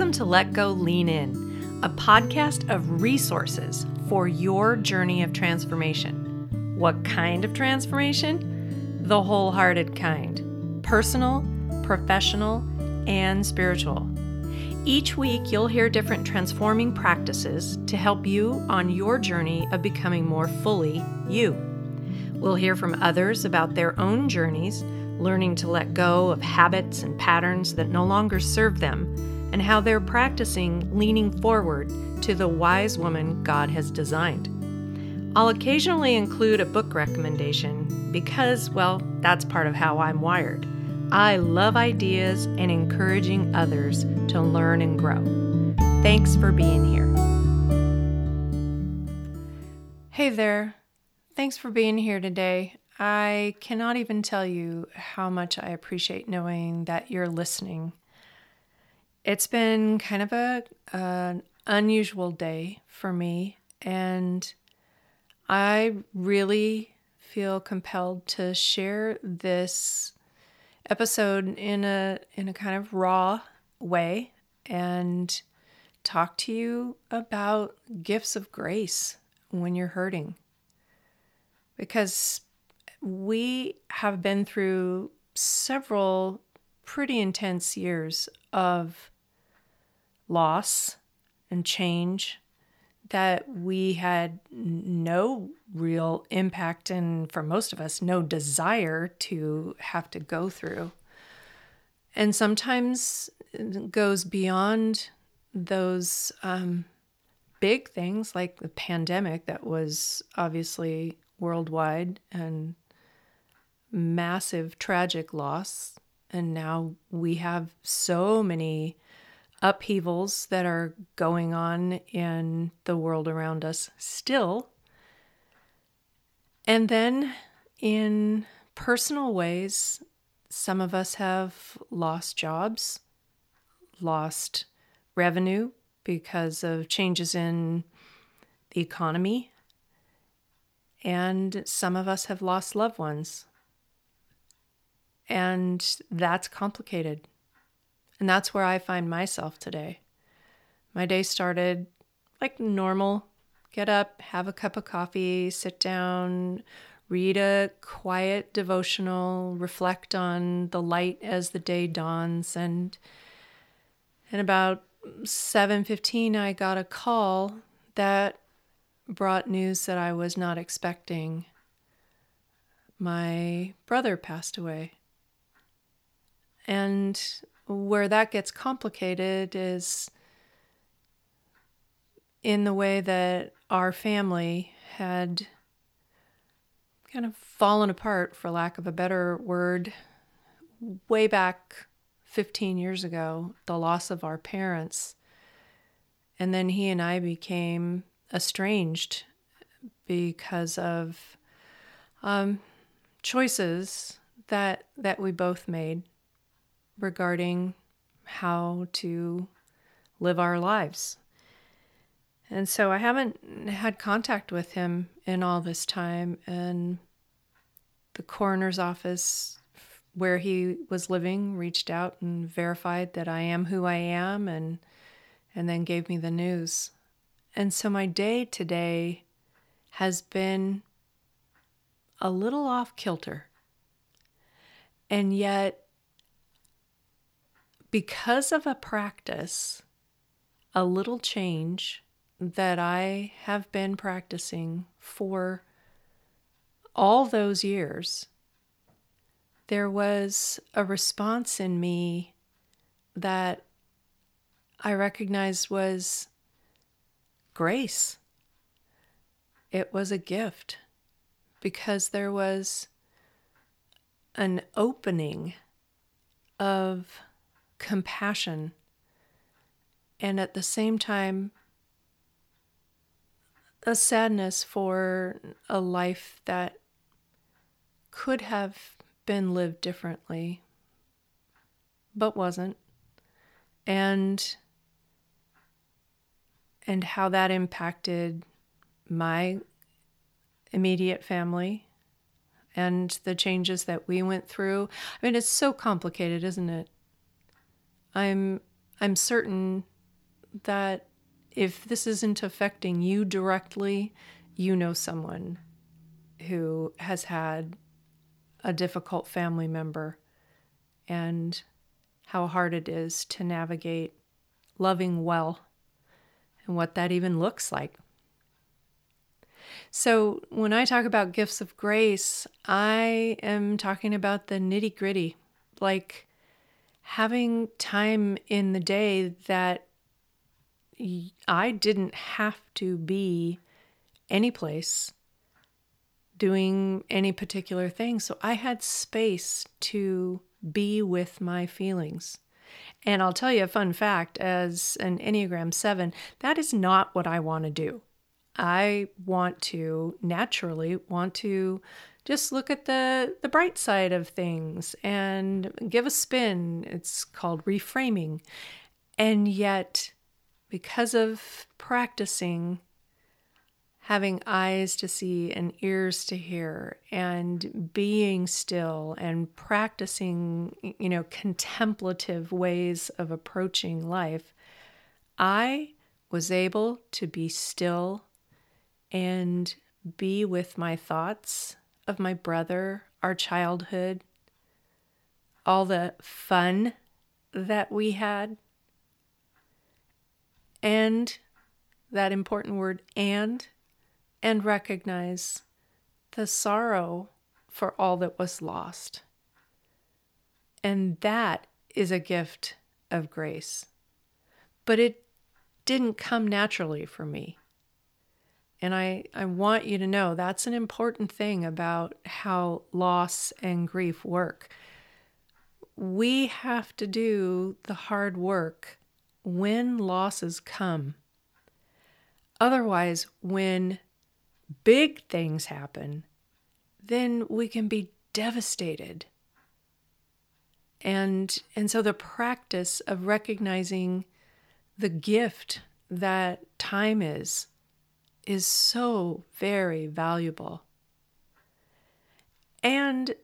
Welcome to Let Go Lean In, a podcast of resources for your journey of transformation. What kind of transformation? The wholehearted kind personal, professional, and spiritual. Each week, you'll hear different transforming practices to help you on your journey of becoming more fully you. We'll hear from others about their own journeys, learning to let go of habits and patterns that no longer serve them and how they're practicing leaning forward to the wise woman God has designed. I'll occasionally include a book recommendation because, well, that's part of how I'm wired. I love ideas and encouraging others to learn and grow. Thanks for being here. Hey there. Thanks for being here today. I cannot even tell you how much I appreciate knowing that you're listening it's been kind of a an unusual day for me and I really feel compelled to share this episode in a in a kind of raw way and talk to you about gifts of grace when you're hurting. Because we have been through several pretty intense years of loss and change that we had no real impact and for most of us no desire to have to go through. And sometimes goes beyond those um, big things like the pandemic that was obviously worldwide and massive tragic loss. And now we have so many upheavals that are going on in the world around us still. And then in personal ways, some of us have lost jobs, lost revenue because of changes in the economy, and some of us have lost loved ones. And that's complicated. And that's where I find myself today. My day started like normal get up, have a cup of coffee, sit down, read a quiet devotional, reflect on the light as the day dawns and and about 7:15 I got a call that brought news that I was not expecting. My brother passed away. And where that gets complicated is in the way that our family had kind of fallen apart, for lack of a better word, way back 15 years ago, the loss of our parents. And then he and I became estranged because of um, choices that that we both made regarding how to live our lives. And so I haven't had contact with him in all this time. And the coroner's office where he was living reached out and verified that I am who I am and and then gave me the news. And so my day today has been a little off kilter. And yet because of a practice, a little change that I have been practicing for all those years, there was a response in me that I recognized was grace. It was a gift because there was an opening of compassion and at the same time a sadness for a life that could have been lived differently but wasn't and and how that impacted my immediate family and the changes that we went through. I mean, it's so complicated, isn't it? I'm I'm certain that if this isn't affecting you directly, you know someone who has had a difficult family member and how hard it is to navigate loving well and what that even looks like. So, when I talk about gifts of grace, I am talking about the nitty gritty, like having time in the day that I didn't have to be any place doing any particular thing. So I had space to be with my feelings. And I'll tell you a fun fact as an Enneagram 7, that is not what I want to do. I want to naturally want to just look at the the bright side of things and give a spin. It's called reframing. And yet because of practicing having eyes to see and ears to hear and being still and practicing you know contemplative ways of approaching life i was able to be still and be with my thoughts of my brother our childhood all the fun that we had and that important word and and recognize the sorrow for all that was lost. And that is a gift of grace. But it didn't come naturally for me. And I, I want you to know that's an important thing about how loss and grief work. We have to do the hard work when losses come. Otherwise, when big things happen, then we can be devastated. And, and so the practice of recognizing the gift that time is is so very valuable. And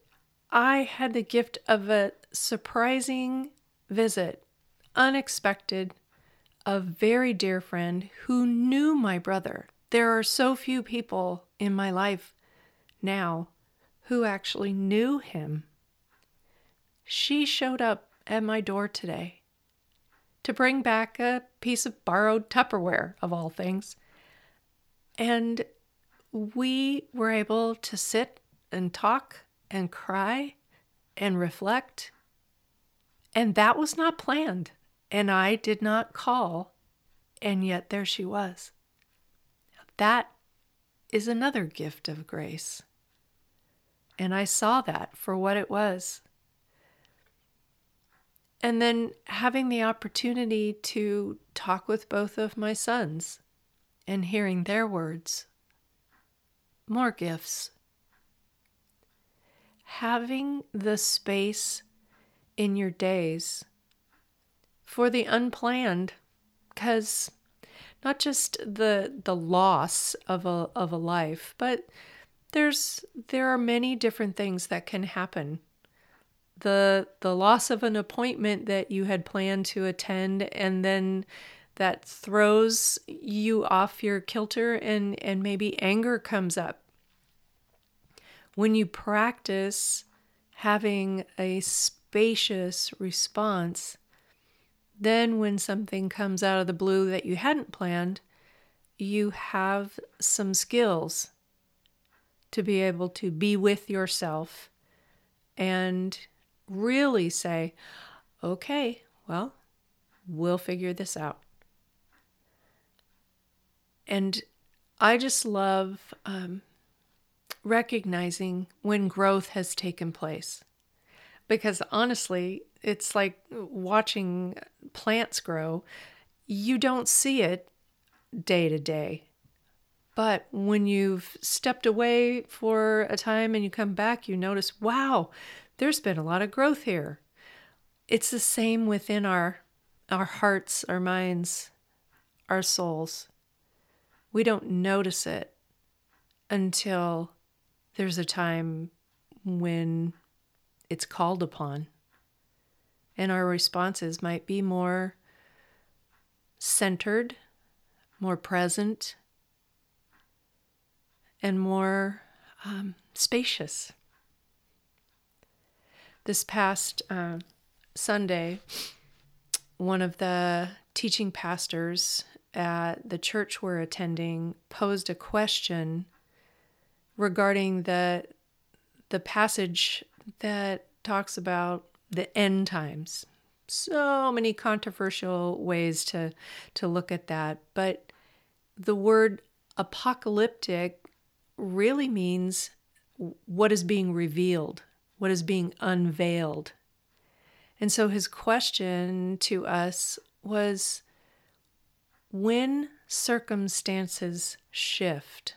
I had the gift of a surprising visit unexpected, a very dear friend who knew my brother. There are so few people in my life now who actually knew him. She showed up at my door today to bring back a piece of borrowed Tupperware, of all things. And we were able to sit and talk and cry and reflect. And that was not planned and I did not call, and yet there she was. That is another gift of grace. And I saw that for what it was. And then having the opportunity to talk with both of my sons and hearing their words. More gifts. Having the space in your days for the unplanned because not just the the loss of a of a life but there's there are many different things that can happen the the loss of an appointment that you had planned to attend and then that throws you off your kilter and and maybe anger comes up when you practice having a spacious response then, when something comes out of the blue that you hadn't planned, you have some skills to be able to be with yourself and really say, okay, well, we'll figure this out. And I just love um, recognizing when growth has taken place. Because honestly, it's like watching plants grow. You don't see it day to day. But when you've stepped away for a time and you come back, you notice, wow, there's been a lot of growth here. It's the same within our our hearts, our minds, our souls. We don't notice it until there's a time when it's called upon and our responses might be more centered, more present, and more um, spacious. This past uh, Sunday, one of the teaching pastors at the church we're attending posed a question regarding the the passage that talks about the end times. So many controversial ways to to look at that, but the word apocalyptic really means what is being revealed, what is being unveiled. And so his question to us was when circumstances shift,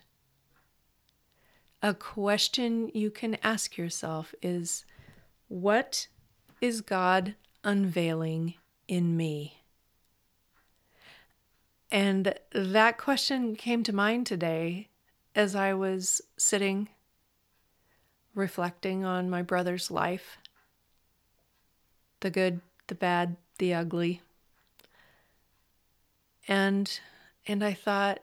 a question you can ask yourself is what is God unveiling in me? And that question came to mind today as I was sitting reflecting on my brother's life the good, the bad, the ugly. And and I thought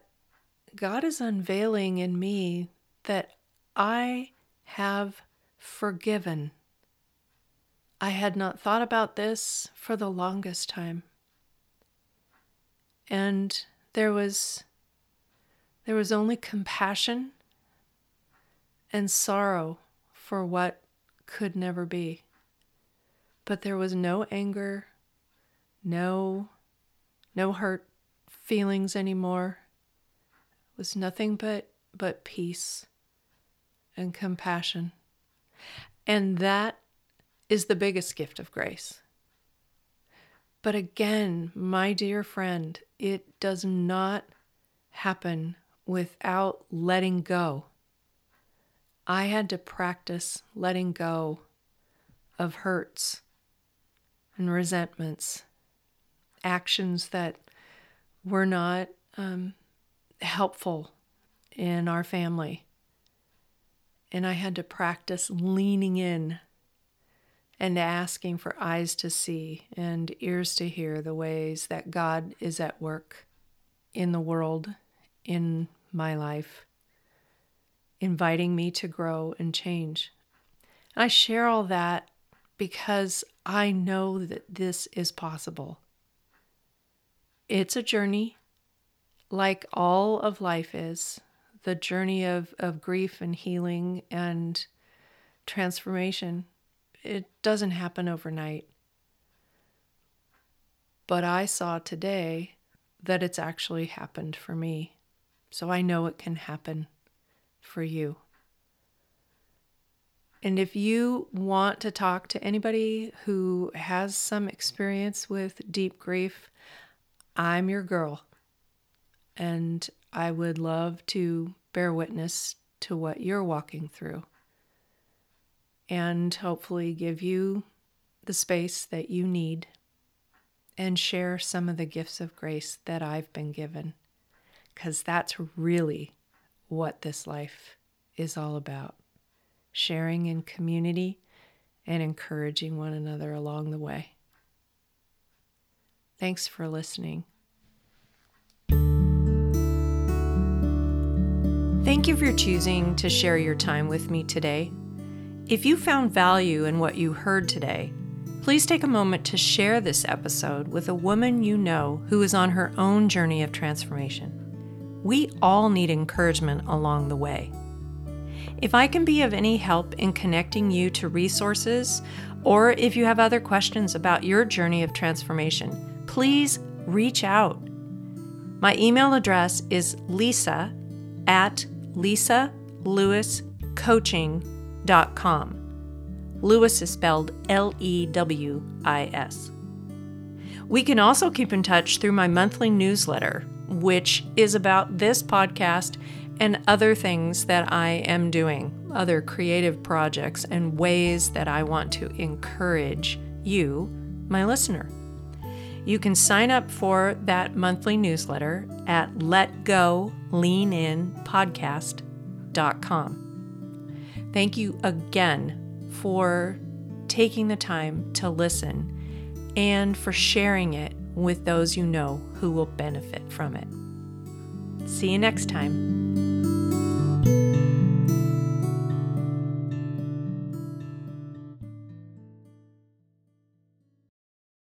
God is unveiling in me that I have forgiven. I had not thought about this for the longest time. And there was there was only compassion and sorrow for what could never be. But there was no anger, no no hurt feelings anymore. It was nothing but but peace and compassion. And that is the biggest gift of grace. But again, my dear friend, it does not happen without letting go. I had to practice letting go of hurts and resentments, actions that were not um, helpful in our family. And I had to practice leaning in and asking for eyes to see and ears to hear the ways that God is at work in the world, in my life, inviting me to grow and change. I share all that because I know that this is possible. It's a journey, like all of life is the journey of, of grief and healing and transformation it doesn't happen overnight. But I saw today that it's actually happened for me. So I know it can happen for you. And if you want to talk to anybody who has some experience with deep grief, I'm your girl. And I would love to bear witness to what you're walking through and hopefully give you the space that you need and share some of the gifts of grace that I've been given. Because that's really what this life is all about sharing in community and encouraging one another along the way. Thanks for listening. Thank you for choosing to share your time with me today. If you found value in what you heard today, please take a moment to share this episode with a woman you know who is on her own journey of transformation. We all need encouragement along the way. If I can be of any help in connecting you to resources, or if you have other questions about your journey of transformation, please reach out. My email address is lisa at lisalewiscoaching.com. Lewis is spelled L E W I S. We can also keep in touch through my monthly newsletter, which is about this podcast and other things that I am doing, other creative projects, and ways that I want to encourage you, my listener. You can sign up for that monthly newsletter at letgoleaninpodcast.com. Thank you again for taking the time to listen and for sharing it with those you know who will benefit from it. See you next time.